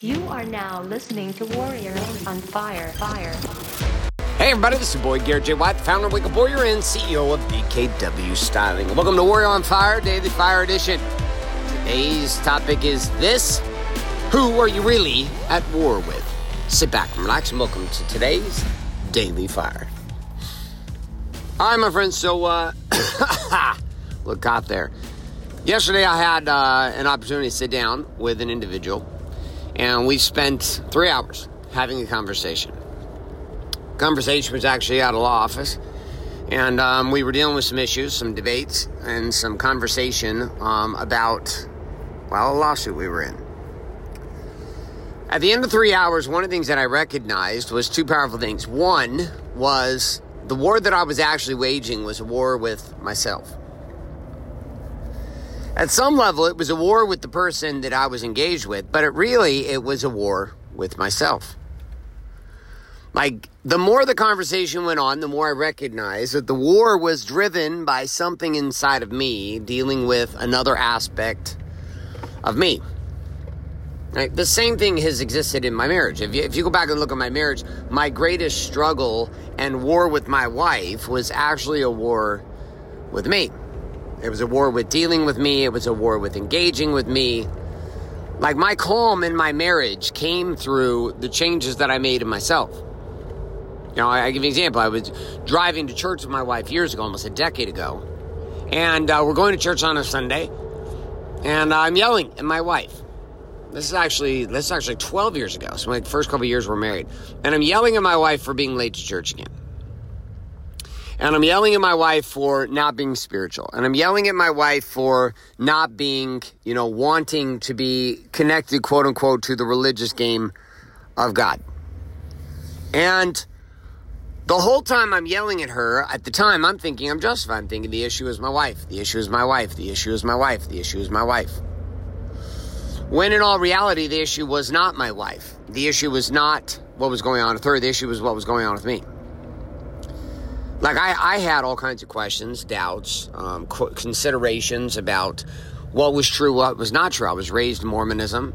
You are now listening to Warrior on Fire. Fire. Hey everybody, this is your boy Garrett J. White, founder of Wake Up Warrior and CEO of BKW Styling. Welcome to Warrior on Fire, Daily Fire Edition. Today's topic is this Who are you really at war with? Sit back relax and welcome to today's Daily Fire. All right, my friends, so uh, look out there. Yesterday I had uh, an opportunity to sit down with an individual and we spent three hours having a conversation. Conversation was actually out of law office, and um, we were dealing with some issues, some debates, and some conversation um, about, well, a lawsuit we were in. At the end of three hours, one of the things that I recognized was two powerful things. One was the war that I was actually waging was a war with myself. At some level, it was a war with the person that I was engaged with, but it really it was a war with myself. Like the more the conversation went on, the more I recognized that the war was driven by something inside of me dealing with another aspect of me. Right? The same thing has existed in my marriage. If you, if you go back and look at my marriage, my greatest struggle and war with my wife was actually a war with me. It was a war with dealing with me. It was a war with engaging with me. Like my calm in my marriage came through the changes that I made in myself. You know, I, I give you an example. I was driving to church with my wife years ago, almost a decade ago, and uh, we're going to church on a Sunday, and I'm yelling at my wife. This is actually this is actually 12 years ago. So my first couple years we're married, and I'm yelling at my wife for being late to church again. And I'm yelling at my wife for not being spiritual. And I'm yelling at my wife for not being, you know, wanting to be connected, quote unquote, to the religious game of God. And the whole time I'm yelling at her, at the time I'm thinking I'm justified. I'm thinking the issue is my wife. The issue is my wife. The issue is my wife. The issue is my wife. When in all reality, the issue was not my wife. The issue was not what was going on with her. The issue was what was going on with me like I, I had all kinds of questions, doubts, um, considerations about what was true, what was not true. I was raised Mormonism,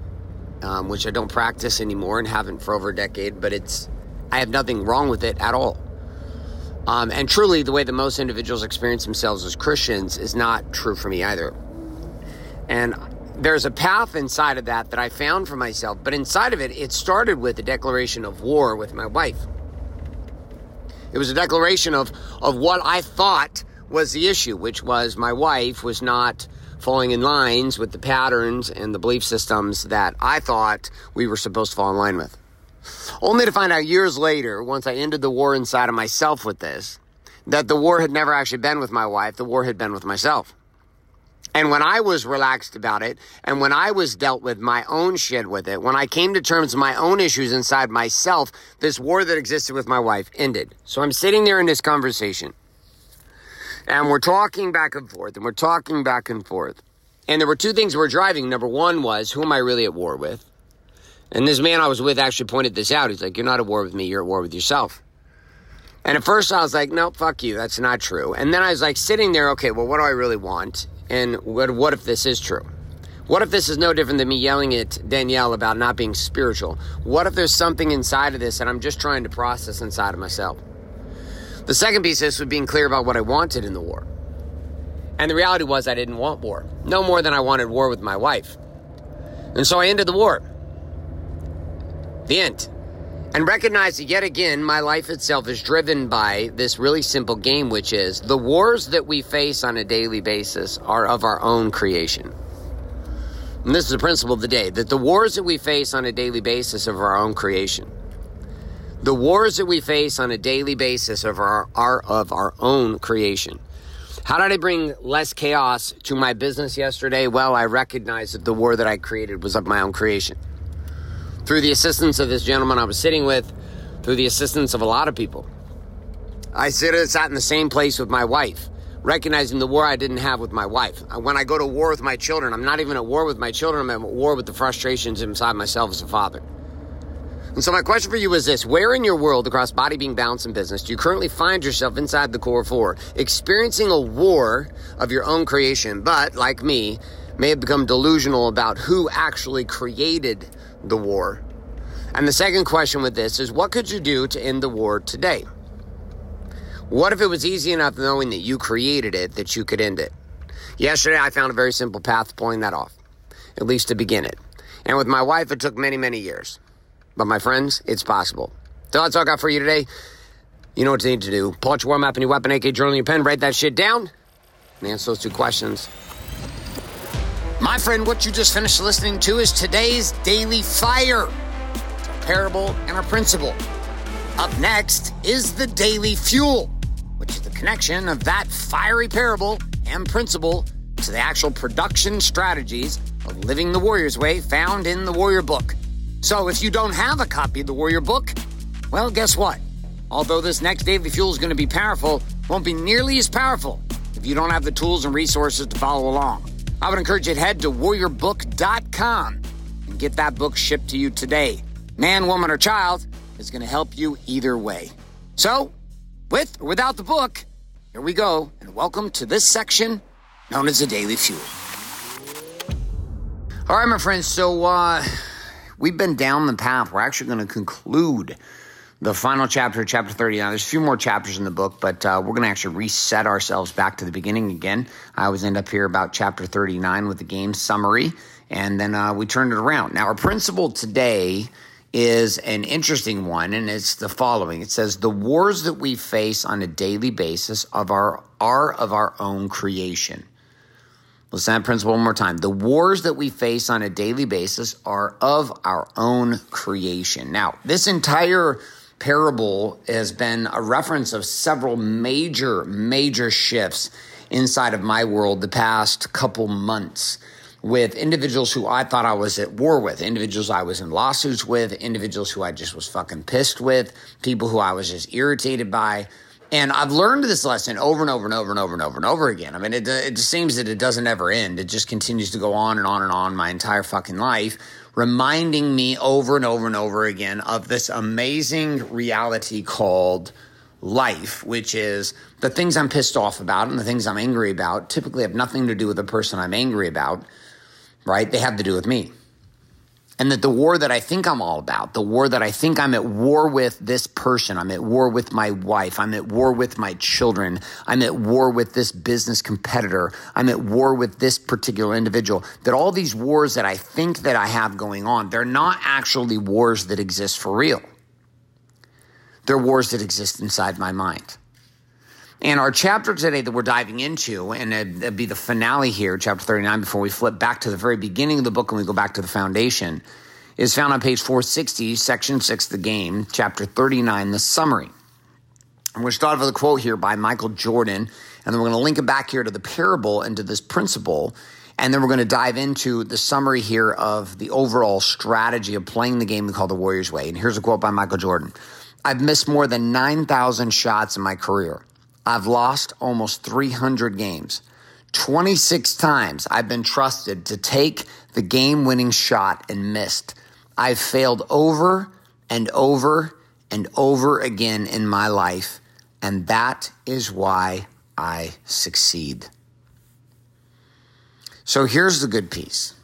um, which I don't practice anymore and haven't for over a decade, but it's I have nothing wrong with it at all. Um, and truly, the way that most individuals experience themselves as Christians is not true for me either. And there's a path inside of that that I found for myself, but inside of it, it started with a declaration of war with my wife. It was a declaration of, of what I thought was the issue, which was my wife was not falling in lines with the patterns and the belief systems that I thought we were supposed to fall in line with. Only to find out years later, once I ended the war inside of myself with this, that the war had never actually been with my wife, the war had been with myself. And when I was relaxed about it, and when I was dealt with my own shit with it, when I came to terms with my own issues inside myself, this war that existed with my wife ended. So I'm sitting there in this conversation, and we're talking back and forth, and we're talking back and forth. And there were two things we're driving. Number one was, who am I really at war with? And this man I was with actually pointed this out. He's like, You're not at war with me, you're at war with yourself. And at first I was like, Nope, fuck you, that's not true. And then I was like sitting there, okay, well, what do I really want? And what, what if this is true? What if this is no different than me yelling at Danielle about not being spiritual? What if there's something inside of this that I'm just trying to process inside of myself? The second piece of this was being clear about what I wanted in the war. And the reality was I didn't want war. No more than I wanted war with my wife. And so I ended the war. The end and recognize that yet again, my life itself is driven by this really simple game, which is the wars that we face on a daily basis are of our own creation. And this is the principle of the day that the wars that we face on a daily basis are of our own creation. The wars that we face on a daily basis are, our, are of our own creation. How did I bring less chaos to my business yesterday? Well, I recognized that the war that I created was of my own creation through the assistance of this gentleman I was sitting with, through the assistance of a lot of people. I sit, sat in the same place with my wife, recognizing the war I didn't have with my wife. When I go to war with my children, I'm not even at war with my children, I'm at war with the frustrations inside myself as a father. And so my question for you is this. Where in your world across body, being, balance, and business do you currently find yourself inside the core four, experiencing a war of your own creation, but like me, may have become delusional about who actually created the war. And the second question with this is what could you do to end the war today? What if it was easy enough knowing that you created it that you could end it? Yesterday, I found a very simple path to pulling that off, at least to begin it. And with my wife, it took many, many years. But my friends, it's possible. So that's all I got for you today. You know what you need to do. Pull out your War Map and your weapon, AK journal, your pen, write that shit down, and answer those two questions. My friend, what you just finished listening to is today's Daily Fire. It's a parable and a principle. Up next is the Daily Fuel, which is the connection of that fiery parable and principle to the actual production strategies of living the Warrior's Way found in the Warrior Book. So if you don't have a copy of the Warrior Book, well, guess what? Although this next Daily Fuel is going to be powerful, won't be nearly as powerful if you don't have the tools and resources to follow along. I would encourage you to head to warriorbook.com and get that book shipped to you today. Man, woman, or child is going to help you either way. So, with or without the book, here we go, and welcome to this section known as the Daily Fuel. All right, my friends, so uh, we've been down the path. We're actually going to conclude the final chapter, chapter 39. There's a few more chapters in the book, but uh, we're going to actually reset ourselves back to the beginning again. I always end up here about chapter 39 with the game summary, and then uh, we turn it around. Now, our principle today is an interesting one, and it's the following. It says, The wars that we face on a daily basis of our, are of our own creation. Listen to that principle one more time. The wars that we face on a daily basis are of our own creation. Now, this entire parable has been a reference of several major, major shifts inside of my world the past couple months with individuals who I thought I was at war with, individuals I was in lawsuits with, individuals who I just was fucking pissed with, people who I was just irritated by. And I've learned this lesson over and over and over and over and over and over again. I mean, it, it seems that it doesn't ever end. It just continues to go on and on and on my entire fucking life, reminding me over and over and over again of this amazing reality called life, which is the things I'm pissed off about and the things I'm angry about typically have nothing to do with the person I'm angry about, right? They have to do with me and that the war that I think I'm all about, the war that I think I'm at war with this person, I'm at war with my wife, I'm at war with my children, I'm at war with this business competitor, I'm at war with this particular individual, that all these wars that I think that I have going on, they're not actually wars that exist for real. They're wars that exist inside my mind. And our chapter today that we're diving into, and it'd be the finale here, chapter 39, before we flip back to the very beginning of the book and we go back to the foundation, is found on page 460, section 6, the game, chapter 39, the summary. I'm going to start with a quote here by Michael Jordan, and then we're going to link it back here to the parable and to this principle. And then we're going to dive into the summary here of the overall strategy of playing the game we call the Warriors Way. And here's a quote by Michael Jordan I've missed more than 9,000 shots in my career. I've lost almost 300 games. 26 times I've been trusted to take the game winning shot and missed. I've failed over and over and over again in my life, and that is why I succeed. So here's the good piece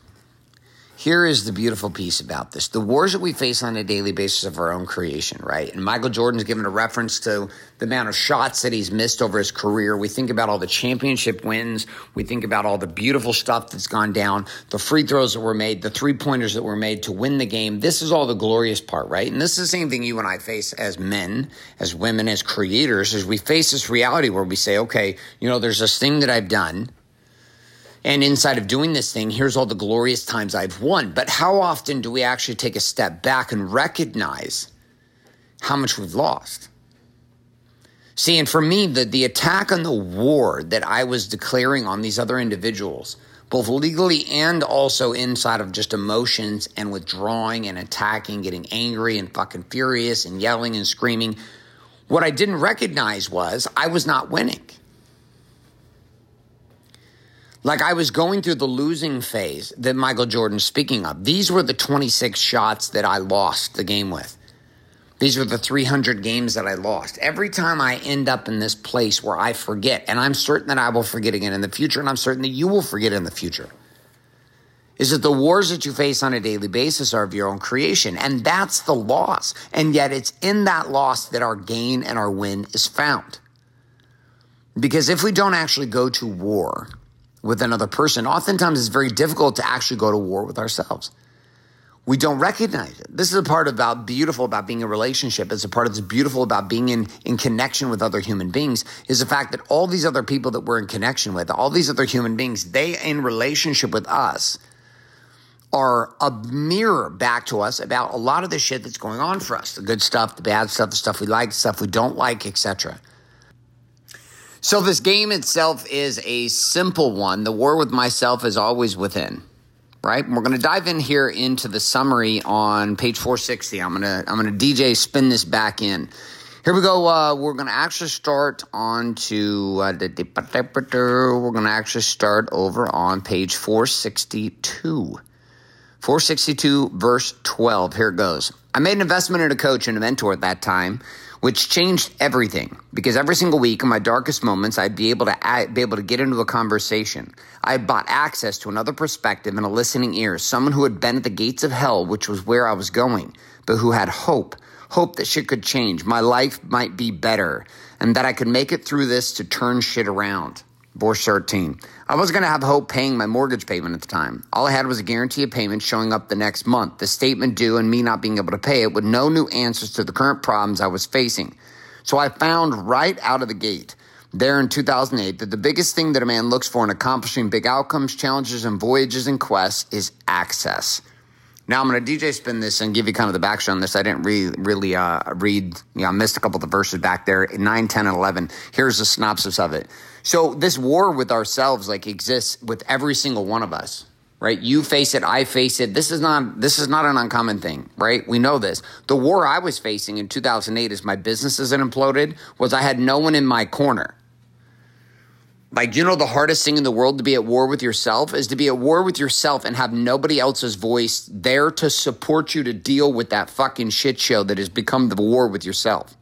here is the beautiful piece about this the wars that we face on a daily basis of our own creation, right? And Michael Jordan's given a reference to the amount of shots that he's missed over his career. We think about all the championship wins. We think about all the beautiful stuff that's gone down, the free throws that were made, the three pointers that were made to win the game. This is all the glorious part, right? And this is the same thing you and I face as men, as women, as creators, as we face this reality where we say, okay, you know, there's this thing that I've done and inside of doing this thing, here's all the glorious times I've won. But how often do we actually take a step back and recognize how much we've lost? See, and for me, the, the attack on the war that I was declaring on these other individuals, both legally and also inside of just emotions and withdrawing and attacking, getting angry and fucking furious and yelling and screaming, what I didn't recognize was I was not winning. Like I was going through the losing phase that Michael Jordan's speaking of. These were the 26 shots that I lost the game with. These were the 300 games that I lost. Every time I end up in this place where I forget, and I'm certain that I will forget again in the future, and I'm certain that you will forget in the future. is that the wars that you face on a daily basis are of your own creation. And that's the loss. And yet it's in that loss that our gain and our win is found. Because if we don't actually go to war with another person, oftentimes it's very difficult to actually go to war with ourselves. We don't recognize it. This is a part about beautiful about being in a relationship. It's a part that's beautiful about being in, in connection with other human beings is the fact that all these other people that we're in connection with, all these other human beings, they in relationship with us are a mirror back to us about a lot of the shit that's going on for us the good stuff the bad stuff the stuff we like the stuff we don't like etc so this game itself is a simple one the war with myself is always within right we're going to dive in here into the summary on page 460 i'm going to i'm going to dj spin this back in here we go. Uh, we're going to actually start on to, uh, we're going to actually start over on page 462. 462, verse 12. Here it goes. I made an investment in a coach and a mentor at that time, which changed everything because every single week in my darkest moments, I'd be able to be able to get into a conversation. I bought access to another perspective and a listening ear, someone who had been at the gates of hell, which was where I was going, but who had hope, hope that shit could change. My life might be better and that I could make it through this to turn shit around. Verse 13. I wasn't going to have hope paying my mortgage payment at the time. All I had was a guarantee of payment showing up the next month, the statement due, and me not being able to pay it with no new answers to the current problems I was facing. So I found right out of the gate there in 2008 that the biggest thing that a man looks for in accomplishing big outcomes, challenges, and voyages and quests is access. Now I'm going to DJ spin this and give you kind of the background on this. I didn't re- really uh, read, you know, I missed a couple of the verses back there, 9, 10, and 11. Here's a synopsis of it. So this war with ourselves like exists with every single one of us, right? You face it, I face it. This is not this is not an uncommon thing, right? We know this. The war I was facing in 2008 as my businesses had imploded was I had no one in my corner. Like, you know, the hardest thing in the world to be at war with yourself is to be at war with yourself and have nobody else's voice there to support you to deal with that fucking shit show that has become the war with yourself.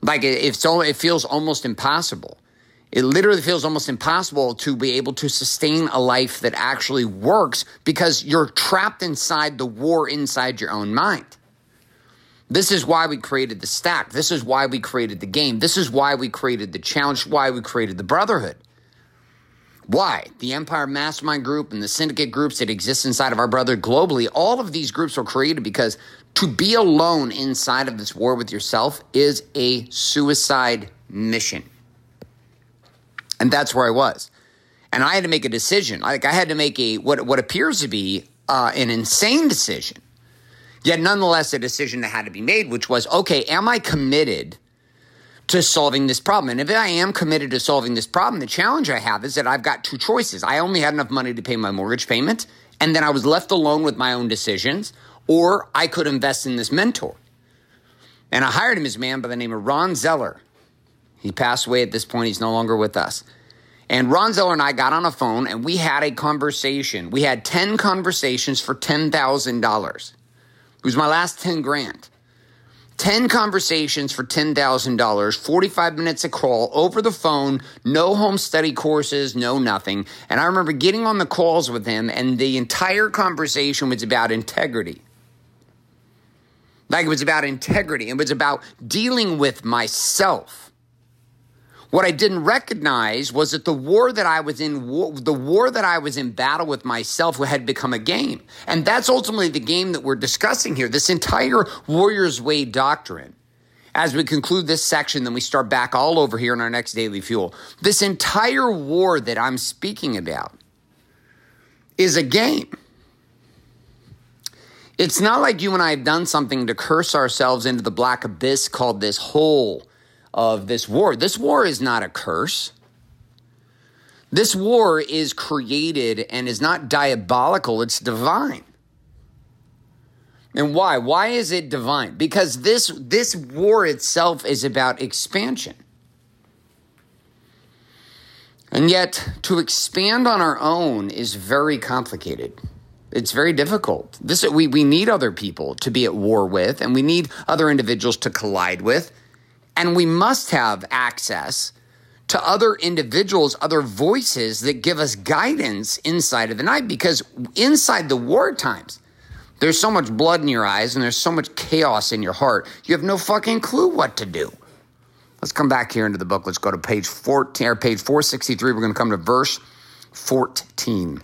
Like, it, it's it feels almost impossible. It literally feels almost impossible to be able to sustain a life that actually works because you're trapped inside the war inside your own mind. This is why we created the stack. This is why we created the game. This is why we created the challenge, why we created the brotherhood. Why? The Empire Mastermind Group and the syndicate groups that exist inside of our brother globally, all of these groups were created because to be alone inside of this war with yourself is a suicide mission. And that's where I was. And I had to make a decision. Like I had to make a what what appears to be uh, an insane decision Yet, nonetheless, a decision that had to be made, which was okay, am I committed to solving this problem? And if I am committed to solving this problem, the challenge I have is that I've got two choices. I only had enough money to pay my mortgage payment, and then I was left alone with my own decisions, or I could invest in this mentor. And I hired him as man by the name of Ron Zeller. He passed away at this point, he's no longer with us. And Ron Zeller and I got on a phone and we had a conversation. We had 10 conversations for $10,000. It was my last 10 grand. 10 conversations for $10,000, 45 minutes a call over the phone, no home study courses, no nothing. And I remember getting on the calls with him, and the entire conversation was about integrity. Like it was about integrity, it was about dealing with myself what I didn't recognize was that the war that I was in, the war that I was in battle with myself had become a game. And that's ultimately the game that we're discussing here. This entire Warrior's Way doctrine. As we conclude this section, then we start back all over here in our next daily fuel. This entire war that I'm speaking about is a game. It's not like you and I have done something to curse ourselves into the black abyss called this hole of this war. This war is not a curse. This war is created and is not diabolical, it's divine. And why? Why is it divine? Because this this war itself is about expansion. And yet to expand on our own is very complicated. It's very difficult. This we, we need other people to be at war with, and we need other individuals to collide with. And we must have access to other individuals, other voices that give us guidance inside of the night because inside the war times, there's so much blood in your eyes and there's so much chaos in your heart. You have no fucking clue what to do. Let's come back here into the book. Let's go to page 14 or page 463. We're going to come to verse 14.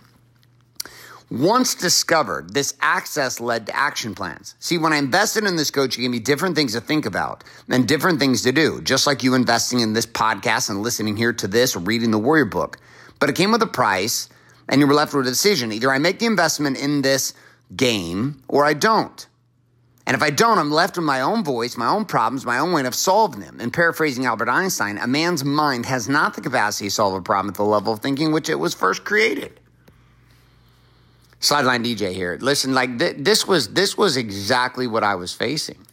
Once discovered, this access led to action plans. See, when I invested in this coach, he gave me different things to think about and different things to do, just like you investing in this podcast and listening here to this or reading the Warrior book. But it came with a price, and you were left with a decision. Either I make the investment in this game or I don't. And if I don't, I'm left with my own voice, my own problems, my own way of solving them. And paraphrasing Albert Einstein, a man's mind has not the capacity to solve a problem at the level of thinking which it was first created. Sideline DJ here. Listen, like th- this was this was exactly what I was facing.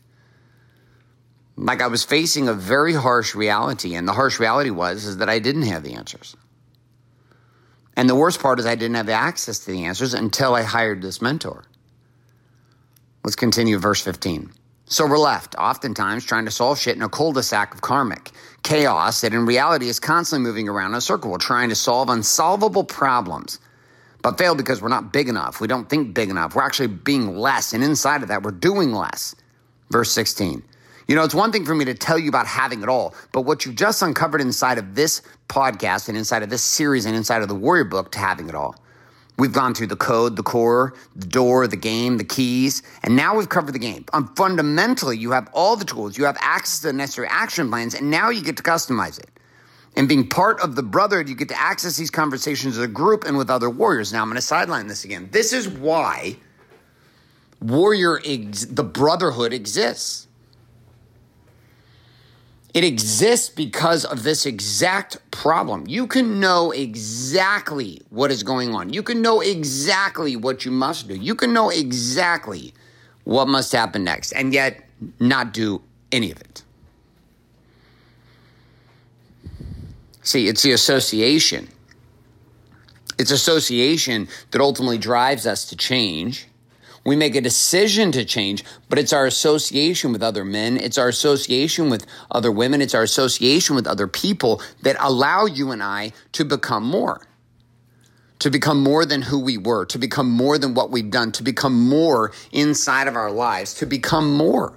Like I was facing a very harsh reality, and the harsh reality was is that I didn't have the answers. And the worst part is I didn't have access to the answers until I hired this mentor. Let's continue verse 15. So we're left, oftentimes, trying to solve shit in a cul-de-sac of karmic chaos that in reality is constantly moving around in a circle. We're trying to solve unsolvable problems, but fail because we're not big enough. We don't think big enough. We're actually being less. And inside of that, we're doing less. Verse 16. You know, it's one thing for me to tell you about having it all, but what you've just uncovered inside of this podcast and inside of this series and inside of the Warrior Book to having it all We've gone through the code, the core, the door, the game, the keys, and now we've covered the game. Um, fundamentally, you have all the tools, you have access to the necessary action plans, and now you get to customize it. And being part of the brotherhood, you get to access these conversations as a group and with other warriors. Now I'm going to sideline this again. This is why warrior, ex- the brotherhood exists. It exists because of this exact problem. You can know exactly what is going on. You can know exactly what you must do. You can know exactly what must happen next, and yet not do any of it. See, it's the association. It's association that ultimately drives us to change we make a decision to change, but it's our association with other men. It's our association with other women. It's our association with other people that allow you and I to become more, to become more than who we were, to become more than what we've done, to become more inside of our lives, to become more.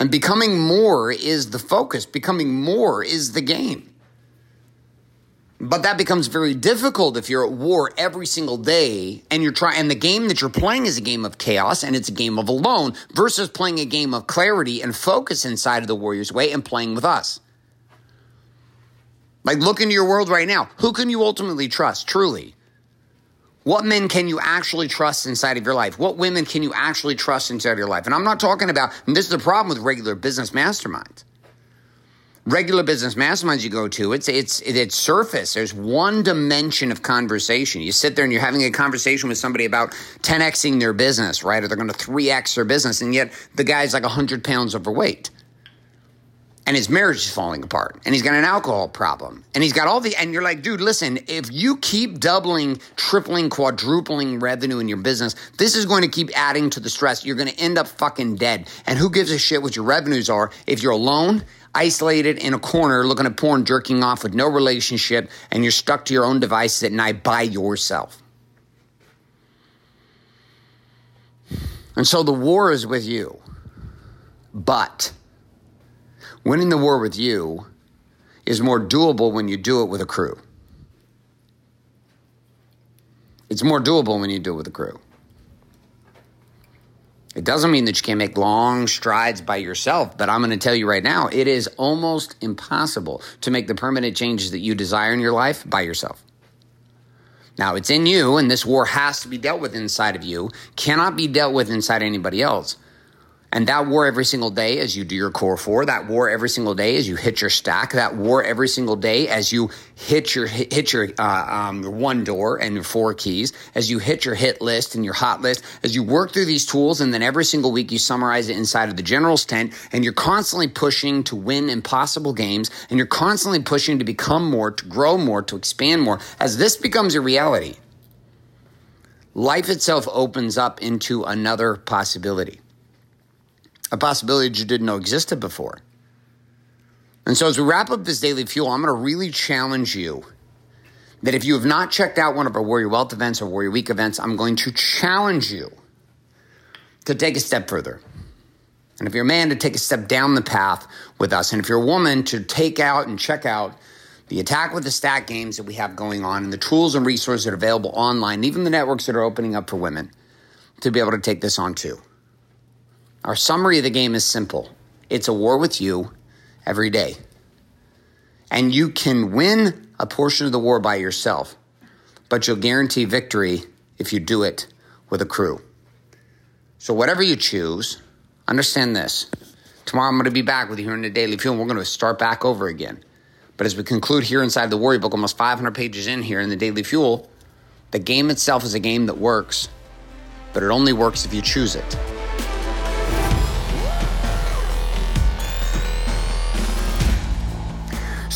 And becoming more is the focus. Becoming more is the game. But that becomes very difficult if you're at war every single day and you're trying, and the game that you're playing is a game of chaos and it's a game of alone versus playing a game of clarity and focus inside of the Warriors way and playing with us. Like, look into your world right now. Who can you ultimately trust, truly? What men can you actually trust inside of your life? What women can you actually trust inside of your life? And I'm not talking about, and this is the problem with regular business masterminds regular business masterminds you go to, it's it's it's surface. There's one dimension of conversation. You sit there and you're having a conversation with somebody about 10xing their business, right? Or they're going to 3x their business, and yet the guy's like 100 pounds overweight. And his marriage is falling apart, and he's got an alcohol problem, and he's got all the. And you're like, dude, listen, if you keep doubling, tripling, quadrupling revenue in your business, this is going to keep adding to the stress. You're going to end up fucking dead. And who gives a shit what your revenues are if you're alone isolated in a corner looking at porn, jerking off with no relationship, and you're stuck to your own devices at night by yourself. And so the war is with you. But winning the war with you is more doable when you do it with a crew. It's more doable when you do it with a crew. It doesn't mean that you can't make long strides by yourself, but I'm going to tell you right now, it is almost impossible to make the permanent changes that you desire in your life by yourself. Now, it's in you, and this war has to be dealt with inside of you, cannot be dealt with inside anybody else. And that war every single day as you do your core four, that war every single day as you hit your stack, that war every single day as you hit your hit your uh, um, one door and your four keys, as you hit your hit list and your hot list, as you work through these tools, and then every single week you summarize it inside of the general's tent, and you're constantly pushing to win impossible games, and you're constantly pushing to become more, to grow more, to expand more. As this becomes a reality, life itself opens up into another possibility a possibility that you didn't know existed before. And so, as we wrap up this daily fuel, I'm going to really challenge you that if you have not checked out one of our Warrior Wealth events or Warrior Week events, I'm going to challenge you to take a step further. And if you're a man, to take a step down the path with us. And if you're a woman, to take out and check out the Attack with the Stack games that we have going on and the tools and resources that are available online, even the networks that are opening up for women to be able to take this on too. Our summary of the game is simple it's a war with you every day. And you can win a portion of the war by yourself, but you'll guarantee victory if you do it with a crew. So, whatever you choose, understand this. Tomorrow I'm going to be back with you here in the Daily Fuel, and we're going to start back over again. But as we conclude here inside the Warrior Book, almost 500 pages in here in the Daily Fuel, the game itself is a game that works, but it only works if you choose it.